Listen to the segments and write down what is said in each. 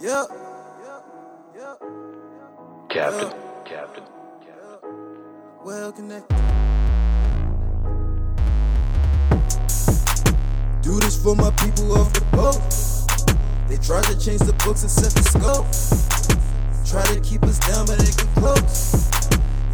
Yeah. Captain, Captain, Well connected. Do this for my people off the boat. They tried to change the books and set the scope. Try to keep us down, but they get close.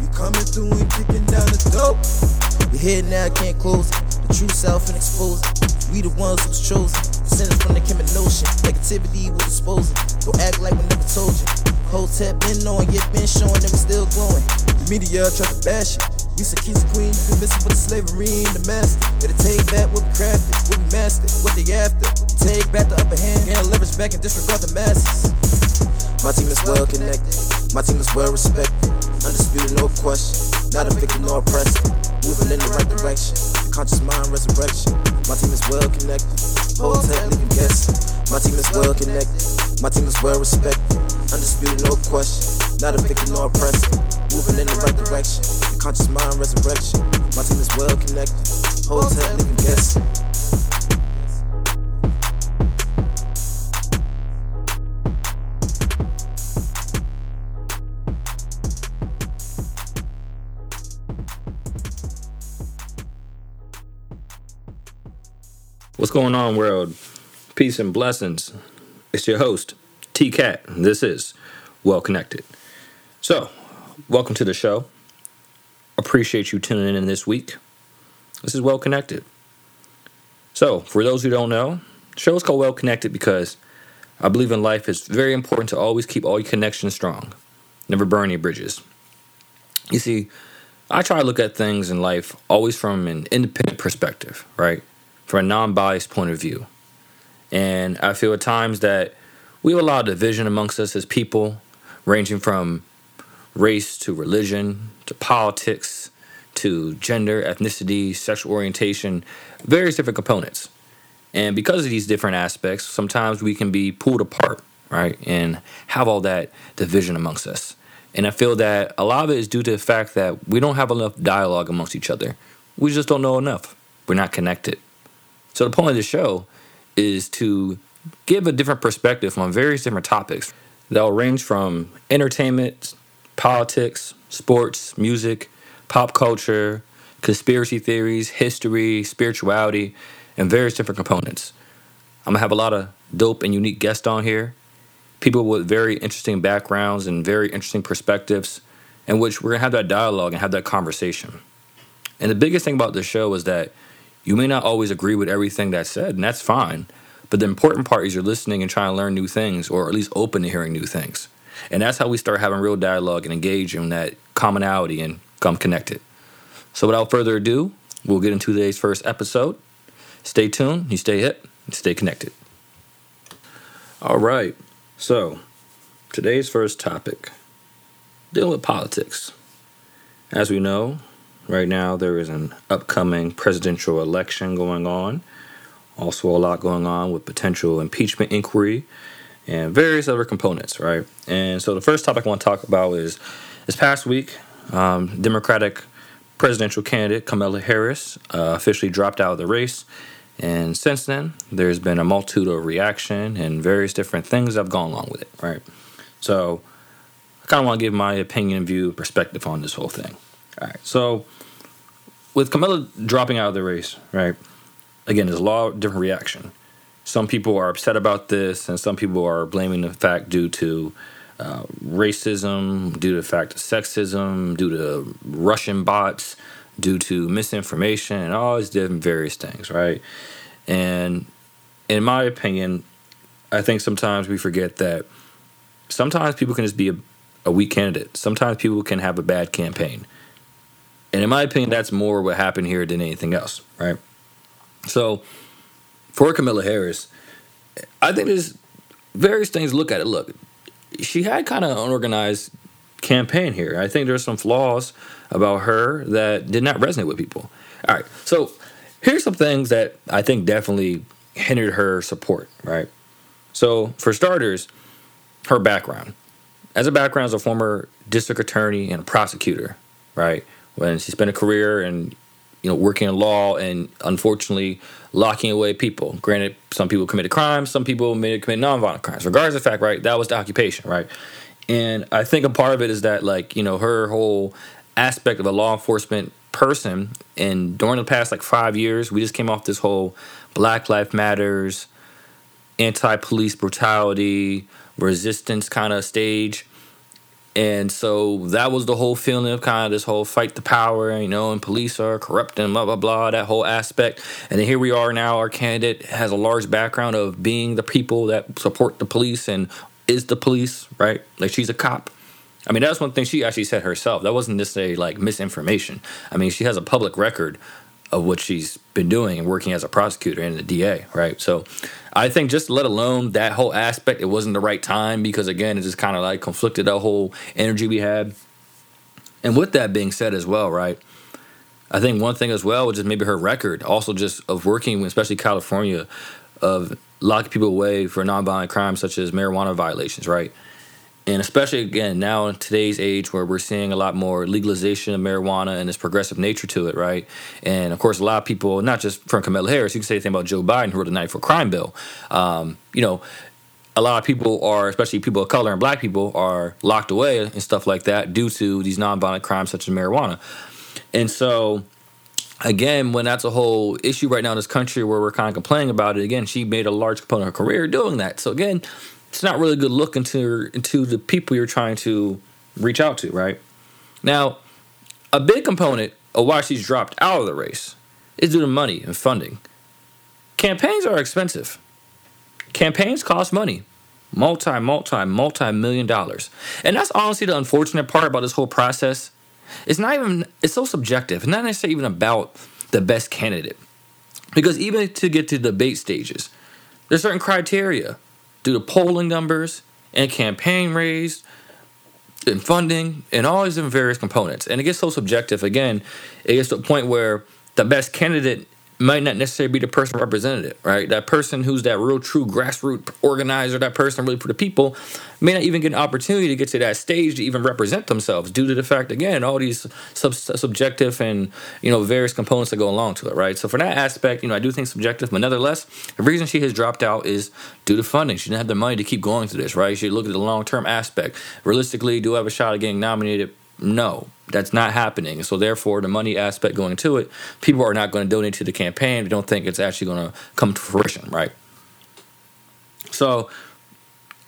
You coming through and kicking down the dope. We here now, can't close it. The true self and expose it. We the ones who's chosen. Descendants from the Kemet Notion. Negativity will dispose Don't act like we never told you. Hotep been knowing, yet been showing that we still glowing. The media try to bash it. We said kings and queen, miss it, but the slavery ain't the master. Gotta take back what we crafted, what we mastered, what they after. Take back the upper hand, gain leverage back and disregard the masses. My team is well connected, my team is well respected. Undisputed, no question. Not a victim nor oppressor. Moving in the right direction. Conscious mind resurrection. My team is well connected. Whole tech leaving guessing. My team is well connected. My team is well respected. Undisputed, no question. Not a victim nor oppressor. Moving in the right direction. Conscious mind resurrection. My team is well connected. Whole tech leaving guessing. What's going on, world? Peace and blessings. It's your host, T Cat. This is Well Connected. So, welcome to the show. Appreciate you tuning in this week. This is Well Connected. So, for those who don't know, the show is called Well Connected because I believe in life it's very important to always keep all your connections strong, never burn any bridges. You see, I try to look at things in life always from an independent perspective, right? From a non biased point of view. And I feel at times that we have a lot of division amongst us as people, ranging from race to religion to politics to gender, ethnicity, sexual orientation, various different components. And because of these different aspects, sometimes we can be pulled apart, right? And have all that division amongst us. And I feel that a lot of it is due to the fact that we don't have enough dialogue amongst each other. We just don't know enough. We're not connected. So the point of the show is to give a different perspective on various different topics that will range from entertainment, politics, sports, music, pop culture, conspiracy theories, history, spirituality, and various different components. I'm gonna have a lot of dope and unique guests on here, people with very interesting backgrounds and very interesting perspectives, in which we're gonna have that dialogue and have that conversation. And the biggest thing about this show is that you may not always agree with everything that's said, and that's fine. But the important part is you're listening and trying to learn new things, or at least open to hearing new things. And that's how we start having real dialogue and engage in that commonality and come connected. So without further ado, we'll get into today's first episode. Stay tuned, you stay hip, and stay connected. All right. So today's first topic dealing with politics. As we know, right now there is an upcoming presidential election going on. Also, a lot going on with potential impeachment inquiry and various other components, right? And so, the first topic I want to talk about is this past week, um, Democratic presidential candidate Kamala Harris uh, officially dropped out of the race. And since then, there's been a multitude of reaction and various different things that have gone along with it, right? So, I kind of want to give my opinion, view, perspective on this whole thing. All right. So, with Kamala dropping out of the race, right? Again, there's a lot of different reaction. Some people are upset about this, and some people are blaming the fact due to uh, racism, due to the fact of sexism, due to Russian bots, due to misinformation, and all these different various things, right? And in my opinion, I think sometimes we forget that sometimes people can just be a, a weak candidate. Sometimes people can have a bad campaign. And in my opinion, that's more what happened here than anything else, right? So for Camilla Harris, I think there's various things look at it. Look, she had kind of an unorganized campaign here. I think there's some flaws about her that did not resonate with people. All right, so here's some things that I think definitely hindered her support, right? So, for starters, her background. As a background as a former district attorney and a prosecutor, right? When she spent a career and you know, working in law and unfortunately locking away people. Granted, some people committed crimes, some people may committed nonviolent crimes. Regardless of the fact, right, that was the occupation, right? And I think a part of it is that, like, you know, her whole aspect of a law enforcement person. And during the past, like, five years, we just came off this whole Black Life Matters, anti police brutality, resistance kind of stage. And so that was the whole feeling of kind of this whole fight the power, you know, and police are corrupt and blah, blah, blah, that whole aspect. And then here we are now, our candidate has a large background of being the people that support the police and is the police, right? Like she's a cop. I mean, that's one thing she actually said herself. That wasn't necessarily like misinformation. I mean, she has a public record of what she's been doing and working as a prosecutor and a DA, right? So I think just let alone that whole aspect, it wasn't the right time because again, it just kind of like conflicted that whole energy we had. And with that being said as well, right? I think one thing as well was just maybe her record, also just of working, especially California, of locking people away for nonviolent crimes such as marijuana violations, right? And especially again now in today's age where we're seeing a lot more legalization of marijuana and this progressive nature to it, right? And of course, a lot of people, not just from Kamala Harris, you can say the thing about Joe Biden, who wrote the night for crime bill. Um, you know, a lot of people are, especially people of color and black people, are locked away and stuff like that due to these nonviolent crimes such as marijuana. And so, again, when that's a whole issue right now in this country where we're kind of complaining about it, again, she made a large component of her career doing that. So again, it's not really good look into into the people you're trying to reach out to, right? Now, a big component of why she's dropped out of the race is due to money and funding. Campaigns are expensive. Campaigns cost money. Multi, multi, multi million dollars. And that's honestly the unfortunate part about this whole process. It's not even, it's so subjective. It's not necessarily even about the best candidate. Because even to get to debate stages, there's certain criteria due to polling numbers and campaign raised and funding and all these different various components. And it gets so subjective again, it gets to a point where the best candidate might not necessarily be the person represented, right? That person who's that real true grassroots organizer, that person really for the people, may not even get an opportunity to get to that stage to even represent themselves due to the fact, again, all these sub- subjective and, you know, various components that go along to it, right? So for that aspect, you know, I do think subjective, but nonetheless, the reason she has dropped out is due to funding. She didn't have the money to keep going through this, right? She looked at the long-term aspect. Realistically, do I have a shot at getting nominated? No, that's not happening. So therefore, the money aspect going to it, people are not going to donate to the campaign. They don't think it's actually going to come to fruition, right? So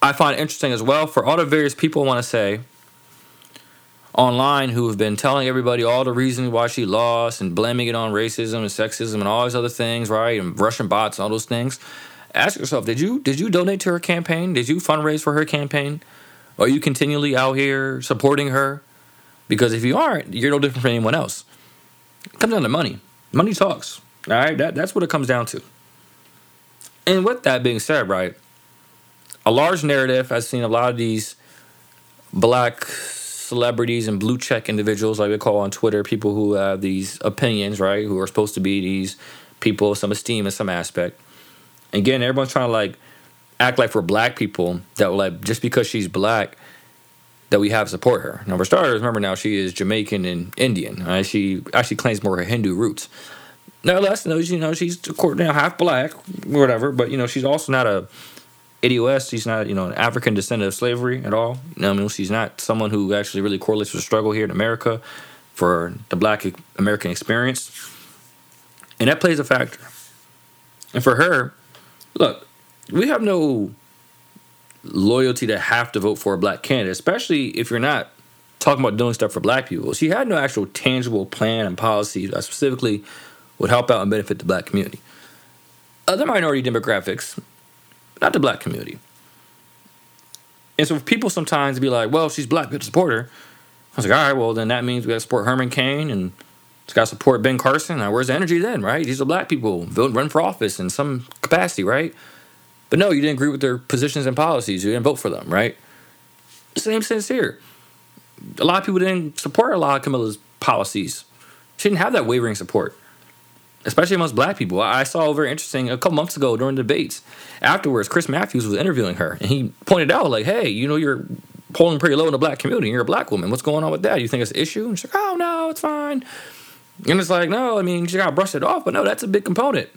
I find it interesting as well for all the various people want to say online who have been telling everybody all the reasons why she lost and blaming it on racism and sexism and all these other things, right? And Russian bots and all those things. Ask yourself, did you did you donate to her campaign? Did you fundraise for her campaign? Are you continually out here supporting her? Because if you aren't, you're no different from anyone else. It comes down to money. Money talks. All right, that, that's what it comes down to. And with that being said, right, a large narrative. I've seen a lot of these black celebrities and blue check individuals, like we call on Twitter, people who have these opinions, right, who are supposed to be these people some esteem in some aspect. Again, everyone's trying to like act like for black people that like just because she's black that we have support her. Now, for starters, remember now she is Jamaican and Indian. Right? She actually claims more her Hindu roots. Nevertheless, know, you know she's you know, half black, whatever, but you know she's also not a ADOS. She's not you know an African descendant of slavery at all. You know, I mean, she's not someone who actually really correlates with the struggle here in America for the Black American experience, and that plays a factor. And for her, look, we have no loyalty to have to vote for a black candidate, especially if you're not talking about doing stuff for black people. She had no actual tangible plan and policy that specifically would help out and benefit the black community. Other minority demographics, not the black community. And so people sometimes be like, well, she's black, we have to support her. I was like, all right, well, then that means we got to support Herman Cain and it's got to support Ben Carson. Now, where's the energy then, right? These are black people. Run for office in some capacity, right? But no, you didn't agree with their positions and policies. You didn't vote for them, right? Same sense here. A lot of people didn't support a lot of Camilla's policies. She didn't have that wavering support, especially amongst black people. I saw very interesting a couple months ago during the debates. Afterwards, Chris Matthews was interviewing her, and he pointed out, like, hey, you know, you're polling pretty low in the black community. You're a black woman. What's going on with that? You think it's an issue? And she's like, oh, no, it's fine. And it's like, no, I mean, you gotta brush it off, but no, that's a big component.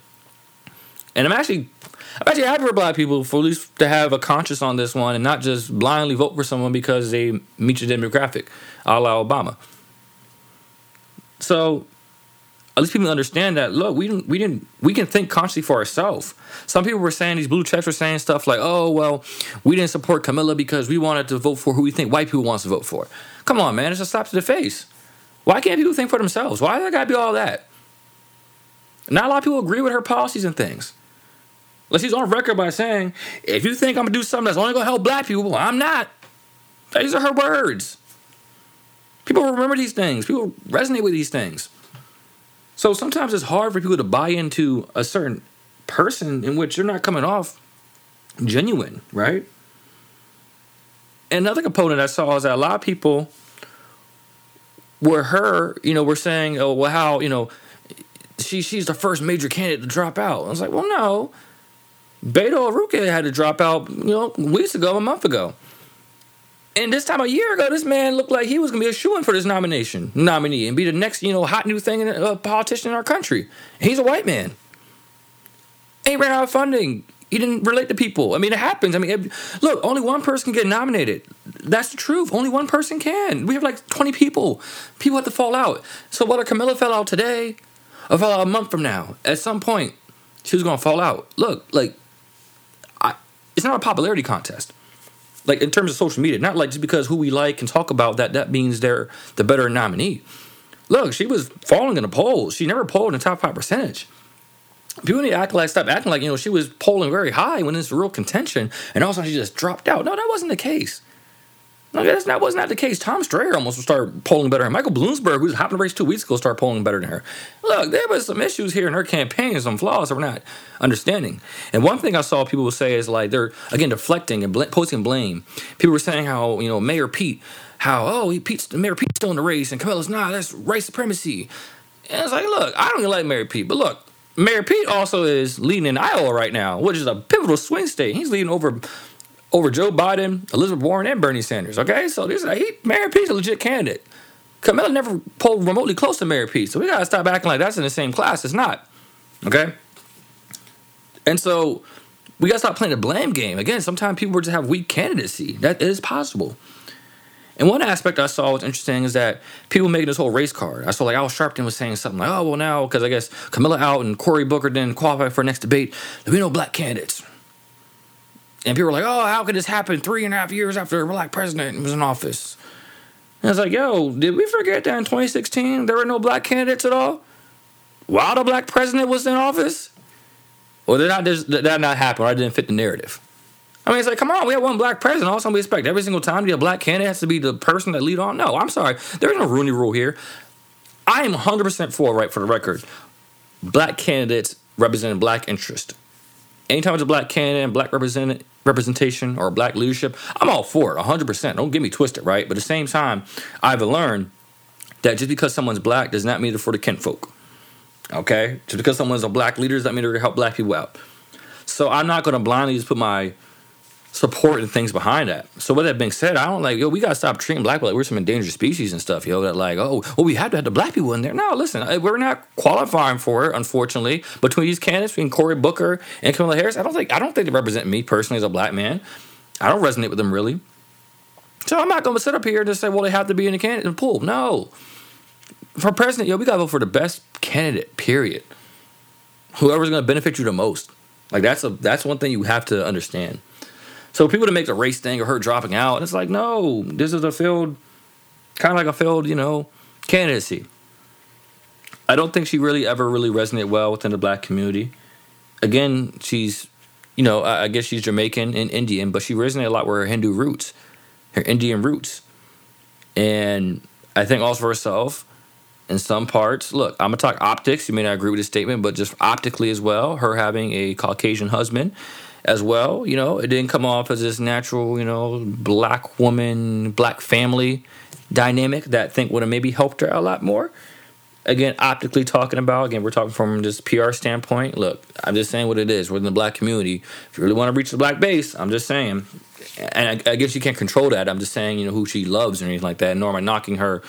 And I'm actually, I'm actually happy for black people for at least to have a conscience on this one and not just blindly vote for someone because they meet your demographic, a la Obama. So at least people understand that look we didn't we didn't we can think consciously for ourselves. Some people were saying these blue checks were saying stuff like oh well we didn't support camilla because we wanted to vote for who we think white people wants to vote for. Come on man it's a slap to the face. Why can't people think for themselves? Why does that gotta be all that? Not a lot of people agree with her policies and things like she's on record by saying if you think i'm gonna do something that's only gonna help black people i'm not these are her words people remember these things people resonate with these things so sometimes it's hard for people to buy into a certain person in which you're not coming off genuine, right? Another component I saw is that a lot of people were her, you know, were saying, oh, well, how, you know, she she's the first major candidate to drop out. I was like, well, no. Beto O'Rourke had to drop out, you know, weeks ago, a month ago. And this time a year ago, this man looked like he was to be a shoo in for this nomination, nominee, and be the next, you know, hot new thing in a uh, politician in our country. he's a white man. he ran out of funding. He didn't relate to people. I mean, it happens. I mean, it, look, only one person can get nominated. That's the truth. Only one person can. We have like 20 people. People have to fall out. So whether Camilla fell out today or fell out a month from now, at some point, she was to fall out. Look, like, it's not a popularity contest like in terms of social media, not like just because who we like and talk about that that means they're the better nominee. Look, she was falling in the polls. She never polled in the top five percentage. People need to act like stop acting like you know she was polling very high when it's real contention, and also she just dropped out. No, that wasn't the case. No, that's, that was not the case. Tom Steyer almost started polling better. and Michael Bloomberg, who was hopping the race two weeks ago, started polling better than her. Look, there was some issues here in her campaign, some flaws that we're not understanding. And one thing I saw people say is like they're again deflecting and bl- posting blame. People were saying how you know Mayor Pete, how oh he Pete's Mayor Pete's still in the race, and Camilla's not. Nah, that's white supremacy. And it's like, look, I don't even like Mayor Pete, but look, Mayor Pete also is leading in Iowa right now, which is a pivotal swing state. He's leading over over Joe Biden, Elizabeth Warren, and Bernie Sanders. Okay, so this he, Mayor Pete's a legit candidate. Camilla never pulled remotely close to Mayor Pete, so we gotta stop acting like that's in the same class. It's not. Okay, and so we gotta stop playing the blame game. Again, sometimes people just have weak candidacy. That is possible. And one aspect I saw was interesting is that people making this whole race card. I saw like Al Sharpton was saying something like, "Oh well, now because I guess Camilla out and Cory Booker didn't qualify for next debate, there'll be no black candidates." And people were like, oh, how could this happen three and a half years after a black president was in office? And I was like, yo, did we forget that in 2016 there were no black candidates at all? While the black president was in office? Or did did that not happen or I didn't fit the narrative? I mean, it's like, come on, we have one black president. Also, we expect every single time the black candidate has to be the person that lead on. No, I'm sorry. There's no Rooney rule here. I am 100% for, right, for the record, black candidates representing black interest anytime it's a black candidate and black represent, representation or black leadership, I'm all for it, 100%. Don't get me twisted, right? But at the same time, I've learned that just because someone's black does not mean they're for the kinfolk. Okay? Just because someone's a black leader does not mean they're going to help black people out. So I'm not going to blindly just put my support and things behind that. So with that being said, I don't like yo. We gotta stop treating black people like we're some endangered species and stuff, yo. That like oh well we have to have the black people in there. No, listen, uh, we're not qualifying for it, unfortunately. Between these candidates, between Cory Booker and Kamala Harris, I don't think I don't think they represent me personally as a black man. I don't resonate with them really. So I'm not gonna sit up here and just say well they have to be in the candidate pool. No, for president, yo, we gotta vote for the best candidate. Period. Whoever's gonna benefit you the most. Like that's a that's one thing you have to understand. So people to make the race thing or her dropping out, it's like, no, this is a failed, kind of like a failed, you know, candidacy. I don't think she really ever really resonated well within the black community. Again, she's, you know, I guess she's Jamaican and Indian, but she resonated a lot with her Hindu roots, her Indian roots. And I think also for herself, in some parts, look, I'm gonna talk optics. You may not agree with this statement, but just optically as well, her having a Caucasian husband as well. You know, it didn't come off as this natural, you know, black woman, black family dynamic that I think would have maybe helped her a lot more. again, optically talking about, again, we're talking from this PR standpoint. Look, I'm just saying what it is. We're in the black community. If you really want to reach the black base, I'm just saying. And I, I guess you can't control that. I'm just saying, you know, who she loves or anything like that. Nor am I knocking her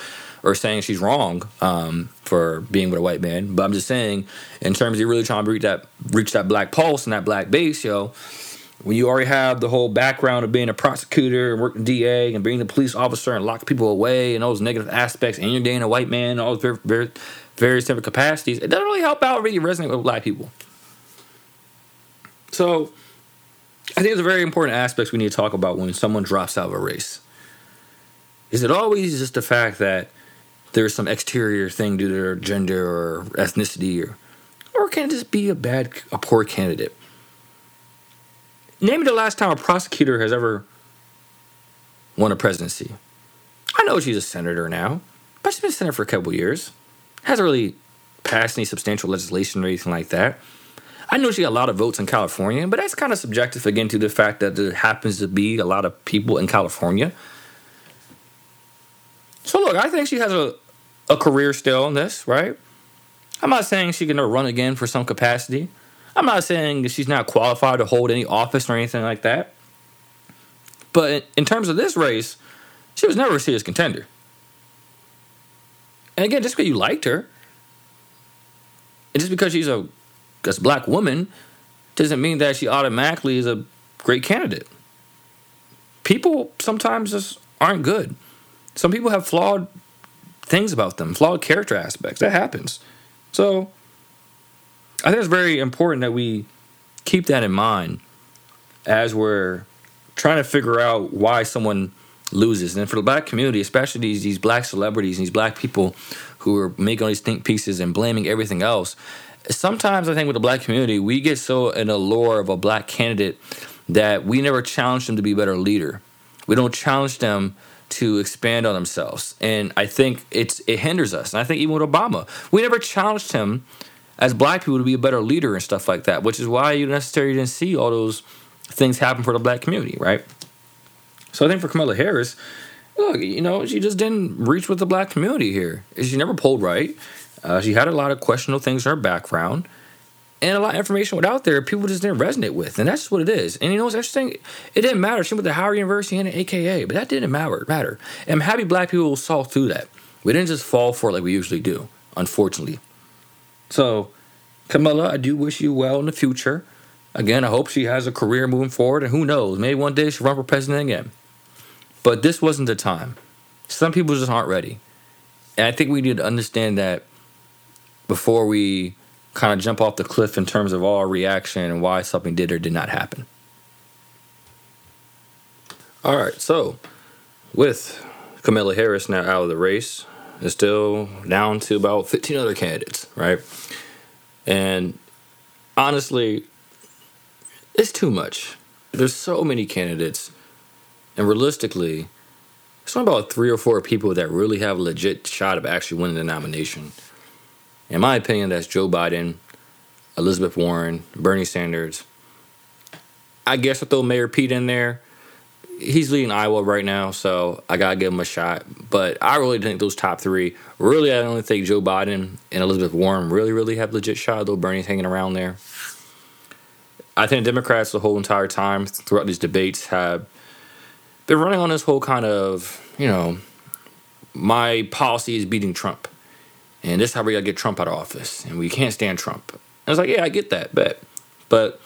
or saying she's wrong um, for being with a white man. But I'm just saying, in terms of you really trying to reach that reach that black pulse and that black base, yo, when you already have the whole background of being a prosecutor and working DA and being a police officer and locking people away and all those negative aspects, and you're dating a white man, all those very, various different capacities, it doesn't really help out really resonate with black people. So, I think it's a very important aspect we need to talk about when someone drops out of a race. Is it always just the fact that there's some exterior thing due to their gender or ethnicity, or, or can it just be a bad, a poor candidate? Name me the last time a prosecutor has ever won a presidency. I know she's a senator now, but she's been a senator for a couple years. Hasn't really passed any substantial legislation or anything like that. I know she got a lot of votes in California, but that's kind of subjective again to the fact that there happens to be a lot of people in California. So look, I think she has a, a career still in this, right? I'm not saying she can run again for some capacity. I'm not saying that she's not qualified to hold any office or anything like that. But in terms of this race, she was never a serious contender. And again, just because you liked her, and just because she's a, a black woman, doesn't mean that she automatically is a great candidate. People sometimes just aren't good. Some people have flawed things about them, flawed character aspects. That happens. So I think it's very important that we keep that in mind as we're trying to figure out why someone loses. And for the black community, especially these these black celebrities and these black people who are making all these think pieces and blaming everything else, sometimes I think with the black community, we get so in the lore of a black candidate that we never challenge them to be a better leader. We don't challenge them to expand on themselves. And I think it's it hinders us. And I think even with Obama, we never challenged him as black people to be a better leader and stuff like that, which is why you necessarily didn't see all those things happen for the black community, right? So I think for Kamala Harris, look, you know, she just didn't reach with the black community here. She never pulled right. Uh, she had a lot of questionable things in her background. And a lot of information went out there people just didn't resonate with. And that's just what it is. And you know what's interesting? It didn't matter. She went to Howard University and an AKA, but that didn't matter. matter. And I'm happy black people saw through that. We didn't just fall for it like we usually do, unfortunately. So, Camilla, I do wish you well in the future. Again, I hope she has a career moving forward, and who knows, maybe one day she'll run for president again. But this wasn't the time. Some people just aren't ready. And I think we need to understand that before we kind of jump off the cliff in terms of our reaction and why something did or did not happen. All right, so with Kamala Harris now out of the race, it's still down to about 15 other candidates, right? And honestly, it's too much. There's so many candidates, and realistically, it's only about three or four people that really have a legit shot of actually winning the nomination. In my opinion, that's Joe Biden, Elizabeth Warren, Bernie Sanders. I guess I'll throw Mayor Pete in there he's leading Iowa right now, so I gotta give him a shot. But I really think those top three. Really, I only think Joe Biden and Elizabeth Warren really, really have legit shot. Though Bernie's hanging around there. I think Democrats the whole entire time throughout these debates have been running on this whole kind of you know my policy is beating Trump, and this is how we gotta get Trump out of office, and we can't stand Trump. I was like, yeah, I get that, bet, but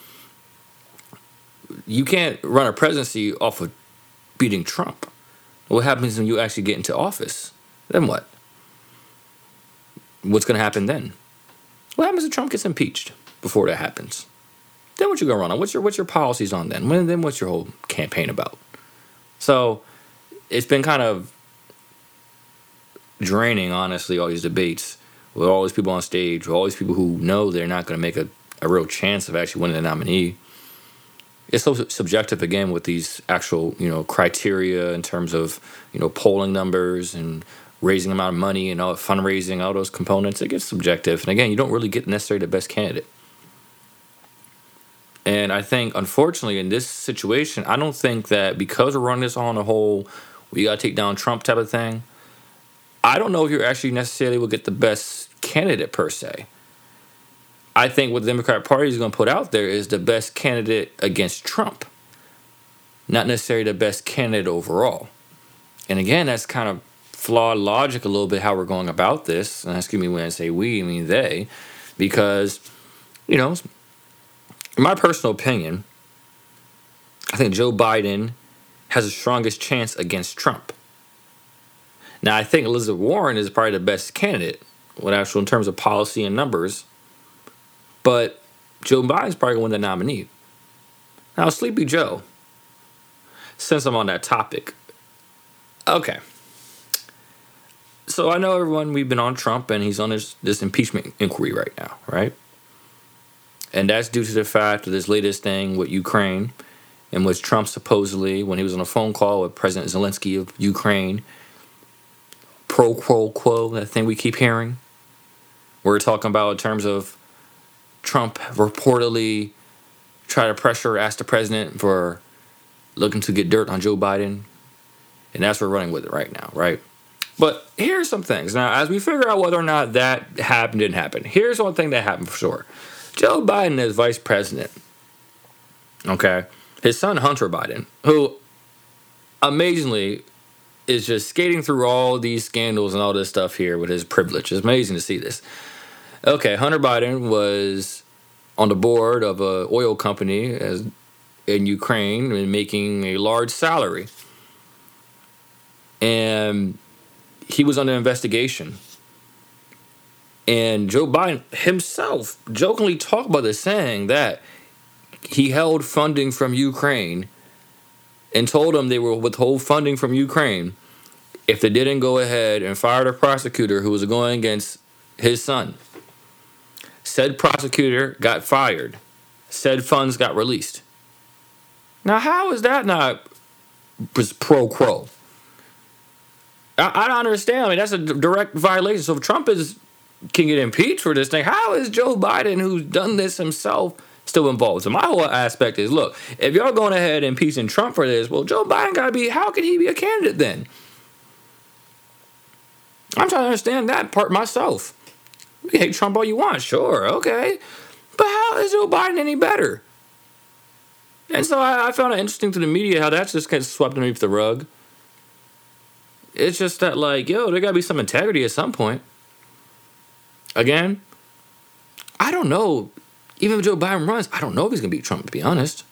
you can't run a presidency off of beating Trump. What happens when you actually get into office? Then what? What's to happen then? What happens if Trump gets impeached before that happens? Then what you to run on? What's your what's your policies on then? When then what's your whole campaign about? So it's been kind of draining, honestly, all these debates with all these people on stage, with all these people who know they're not going to make a, a real chance of actually winning the nominee. It's so subjective again with these actual you know criteria in terms of you know polling numbers and raising amount of money and all fundraising all those components. It gets subjective. And again you don't really get necessarily the best candidate. And i think unfortunately in this situation i don't think that because we're running this on a whole we got to take down trump type of thing i don't know if you actually necessarily will get the best candidate per se. I think what the Democratic Party is going to put out there is the best candidate against Trump, not necessarily the best candidate overall. And again, that's kind of flawed logic a little bit how we're going about this. And excuse me when I say we, I mean they, because, you know, in my personal opinion, I think Joe Biden has the strongest chance against Trump. Now, I think Elizabeth Warren is probably the best candidate, with actual in terms of policy and numbers. But Joe Biden's probably going to win the nominee. Now, Sleepy Joe, since I'm on that topic, okay. So I know everyone, we've been on Trump and he's on this, this impeachment inquiry right now, right? And that's due to the fact of this latest thing with Ukraine, in which Trump supposedly, when he was on a phone call with President Zelensky of Ukraine, pro quo quo, that thing we keep hearing, we're talking about in terms of Trump reportedly try to pressure, ask the president for looking to get dirt on Joe Biden. And that's what we're running with it right now, right? But here's some things. Now, as we figure out whether or not that happened, didn't happen, here's one thing that happened for sure. Joe Biden is vice president. Okay. His son, Hunter Biden, who amazingly is just skating through all these scandals and all this stuff here with his privilege. It's amazing to see this. Okay, Hunter Biden was on the board of a oil company as in Ukraine and making a large salary. And he was under investigation. And Joe Biden himself jokingly talked about this, saying that he held funding from Ukraine and told them they will withhold funding from Ukraine if they didn't go ahead and fire the prosecutor who was going against his son. Said prosecutor got fired. Said funds got released. Now, how is that not pro quo? I, I, don't understand. I mean, that's a direct violation. So if Trump is can get impeached for this thing, how is Joe Biden, who's done this himself, still involved? So my whole aspect is, look, if y'all going ahead and impeaching Trump for this, well, Joe Biden got to be. How can he be a candidate then? I'm trying to understand that part myself. You hate Trump all you want, sure, okay. But how is Joe Biden any better? And so I, I found it interesting to the media how that's just kind of swept underneath the rug. It's just that, like, yo, there got to be some integrity at some point. Again, I don't know. Even if Joe Biden runs, I don't know if he's going to beat Trump, to be honest.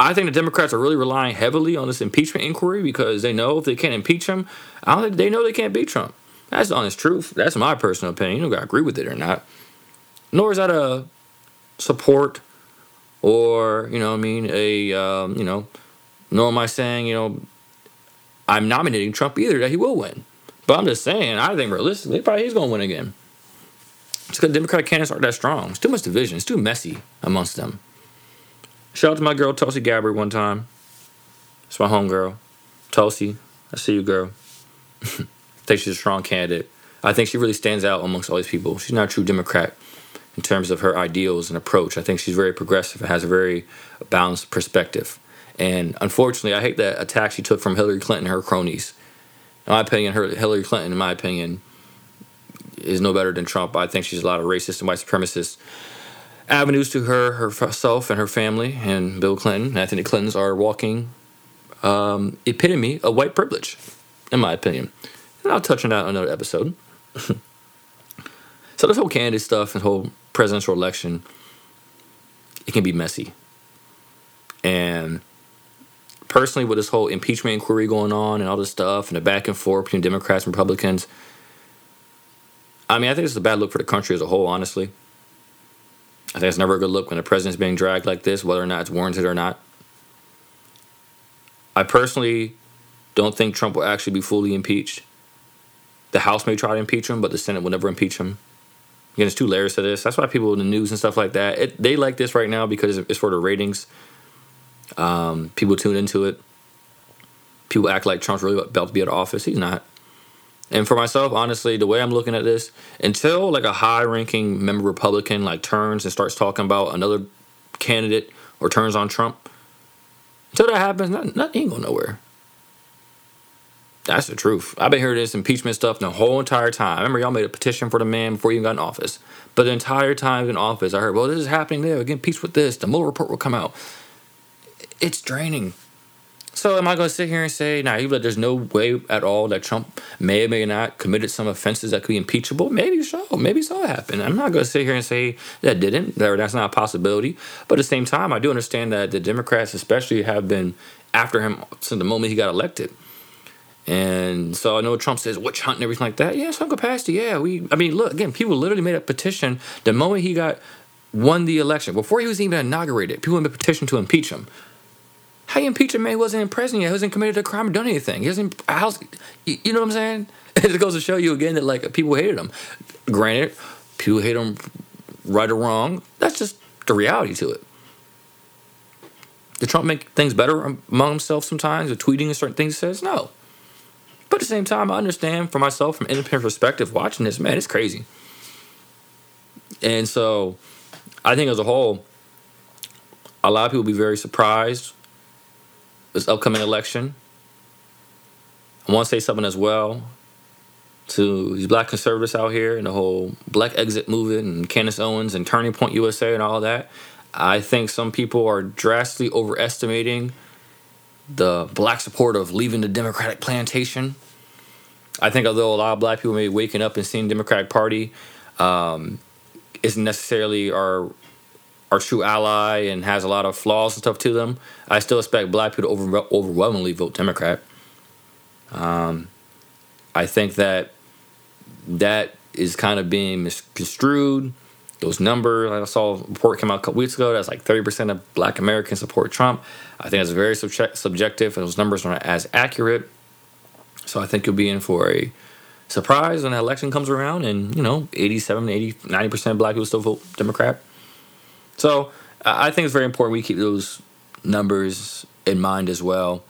I think the Democrats are really relying heavily on this impeachment inquiry because they know if they can't impeach him, I don't think they know they can't beat Trump. That's the honest truth. That's my personal opinion. You don't agree with it or not. Nor is that a support or, you know, I mean, a, um, you know, nor am I saying, you know, I'm nominating Trump either that he will win. But I'm just saying, I think realistically, probably he's going to win again. It's because Democratic candidates aren't that strong. It's too much division. It's too messy amongst them. Shout out to my girl Tulsi Gabbard one time. It's my homegirl. Tulsi, I see you, girl. I think she's a strong candidate. I think she really stands out amongst all these people. She's not a true Democrat in terms of her ideals and approach. I think she's very progressive and has a very balanced perspective. And unfortunately, I hate that attack she took from Hillary Clinton and her cronies. In my opinion, her Hillary Clinton, in my opinion, is no better than Trump. I think she's a lot of racist and white supremacist avenues to her herself and her family. And Bill Clinton, Anthony Clintons are walking um, epitome of white privilege, in my opinion. And I'll touch on that in another episode. so this whole candidate stuff and whole presidential election, it can be messy. And personally, with this whole impeachment inquiry going on and all this stuff and the back and forth between Democrats and Republicans, I mean, I think it's a bad look for the country as a whole, honestly. I think it's never a good look when the president's being dragged like this, whether or not it's warranted or not. I personally don't think Trump will actually be fully impeached. The House may try to impeach him, but the Senate will never impeach him. Again, there's two layers to this. That's why people in the news and stuff like that, it, they like this right now because it's for the ratings. Um, people tune into it. People act like Trump's really about to be out of office. He's not. And for myself, honestly, the way I'm looking at this, until like a high-ranking member Republican like turns and starts talking about another candidate or turns on Trump, until that happens, nothing, ain't going nowhere. That's the truth. I've been hearing this impeachment stuff the whole entire time. I remember y'all made a petition for the man before he even got in office. But the entire time in office, I heard, well, this is happening there. Get impeached with this. The Mueller report will come out. It's draining. So am I going to sit here and say, now, nah, there's no way at all that Trump may or may not committed some offenses that could be impeachable? Maybe so. Maybe so happened. I'm not going to sit here and say that didn't. That That's not a possibility. But at the same time, I do understand that the Democrats, especially, have been after him since the moment he got elected. And so I know Trump says witch hunt and everything like that. Yeah, some capacity. Yeah, we. I mean, look again. People literally made a petition the moment he got won the election before he was even inaugurated. People made a petition to impeach him. How you impeach a man who wasn't in president yet, who hasn't committed a crime or done anything? He hasn't. How's, you know what I'm saying? It goes to show you again that like people hated him. Granted, people hate him right or wrong. That's just the reality to it. Did Trump make things better among himself sometimes with tweeting and certain things he says? No. But at the same time, I understand for myself from an independent perspective watching this, man, it's crazy. And so I think as a whole, a lot of people be very surprised this upcoming election. I want to say something as well to these black conservatives out here and the whole Blexit movement and Candace Owens and Turning Point USA and all that. I think some people are drastically overestimating the black support of leaving the Democratic plantation. I think although a lot of black people may be waking up and seeing Democratic Party um, isn't necessarily our our true ally and has a lot of flaws and stuff to them, I still expect black people to over, overwhelmingly vote Democrat. Um, I think that that is kind of being misconstrued. Those numbers, I saw a report came out a couple weeks ago that's like 30% of black Americans support Trump. I think it's very subjective, and those numbers aren't as accurate. So I think you'll be in for a surprise when the election comes around and, you know, 87, 80, 90% of black people still vote Democrat. So I think it's very important we keep those numbers in mind as well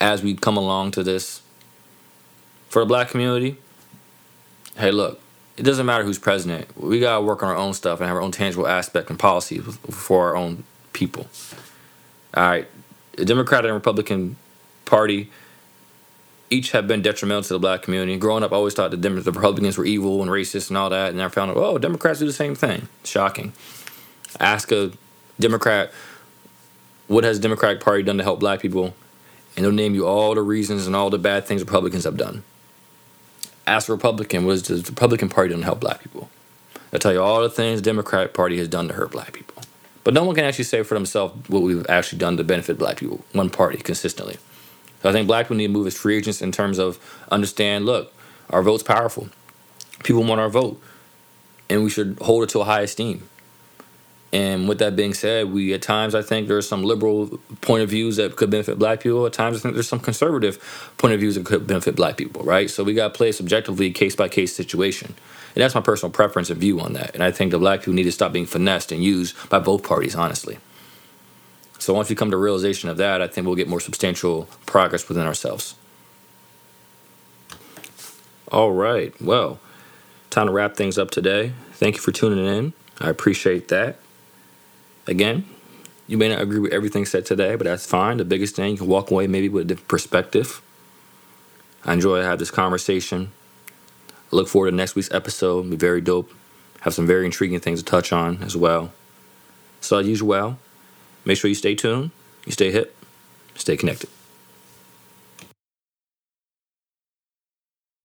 as we come along to this. For the black community, hey, look, it doesn't matter who's president. We got to work on our own stuff and have our own tangible aspect and policy for our own people. All right, the Democratic and Republican Party each have been detrimental to the black community. Growing up, I always thought the, the Republicans were evil and racist and all that, and I found out, oh, Democrats do the same thing. Shocking. Ask a Democrat, what has the Democratic Party done to help black people? And they'll name you all the reasons and all the bad things Republicans have done. Ask a Republican, what has the Republican Party done to help black people? They'll tell you all the things the Democratic Party has done to hurt black people. But no one can actually say for themselves what we've actually done to benefit black people, one party consistently. So I think black people need to move as free agents in terms of understand, look, our vote's powerful. People want our vote. And we should hold it to a high esteem. And with that being said, we at times I think there's some liberal point of views that could benefit black people. At times I think there's some conservative point of views that could benefit black people, right? So we got to play subjectively case by case situation. And that's my personal preference and view on that. And I think the black people need to stop being finessed and used by both parties, honestly. So once we come to realization of that, I think we'll get more substantial progress within ourselves. All right. Well, time to wrap things up today. Thank you for tuning in. I appreciate that. Again, you may not agree with everything said today, but that's fine. The biggest thing, you can walk away maybe with a different perspective. I enjoy have this conversation. I look forward to next week's episode. It'll be very dope. Have some very intriguing things to touch on as well. So, as usual, Make sure you stay tuned, you stay hip, stay connected.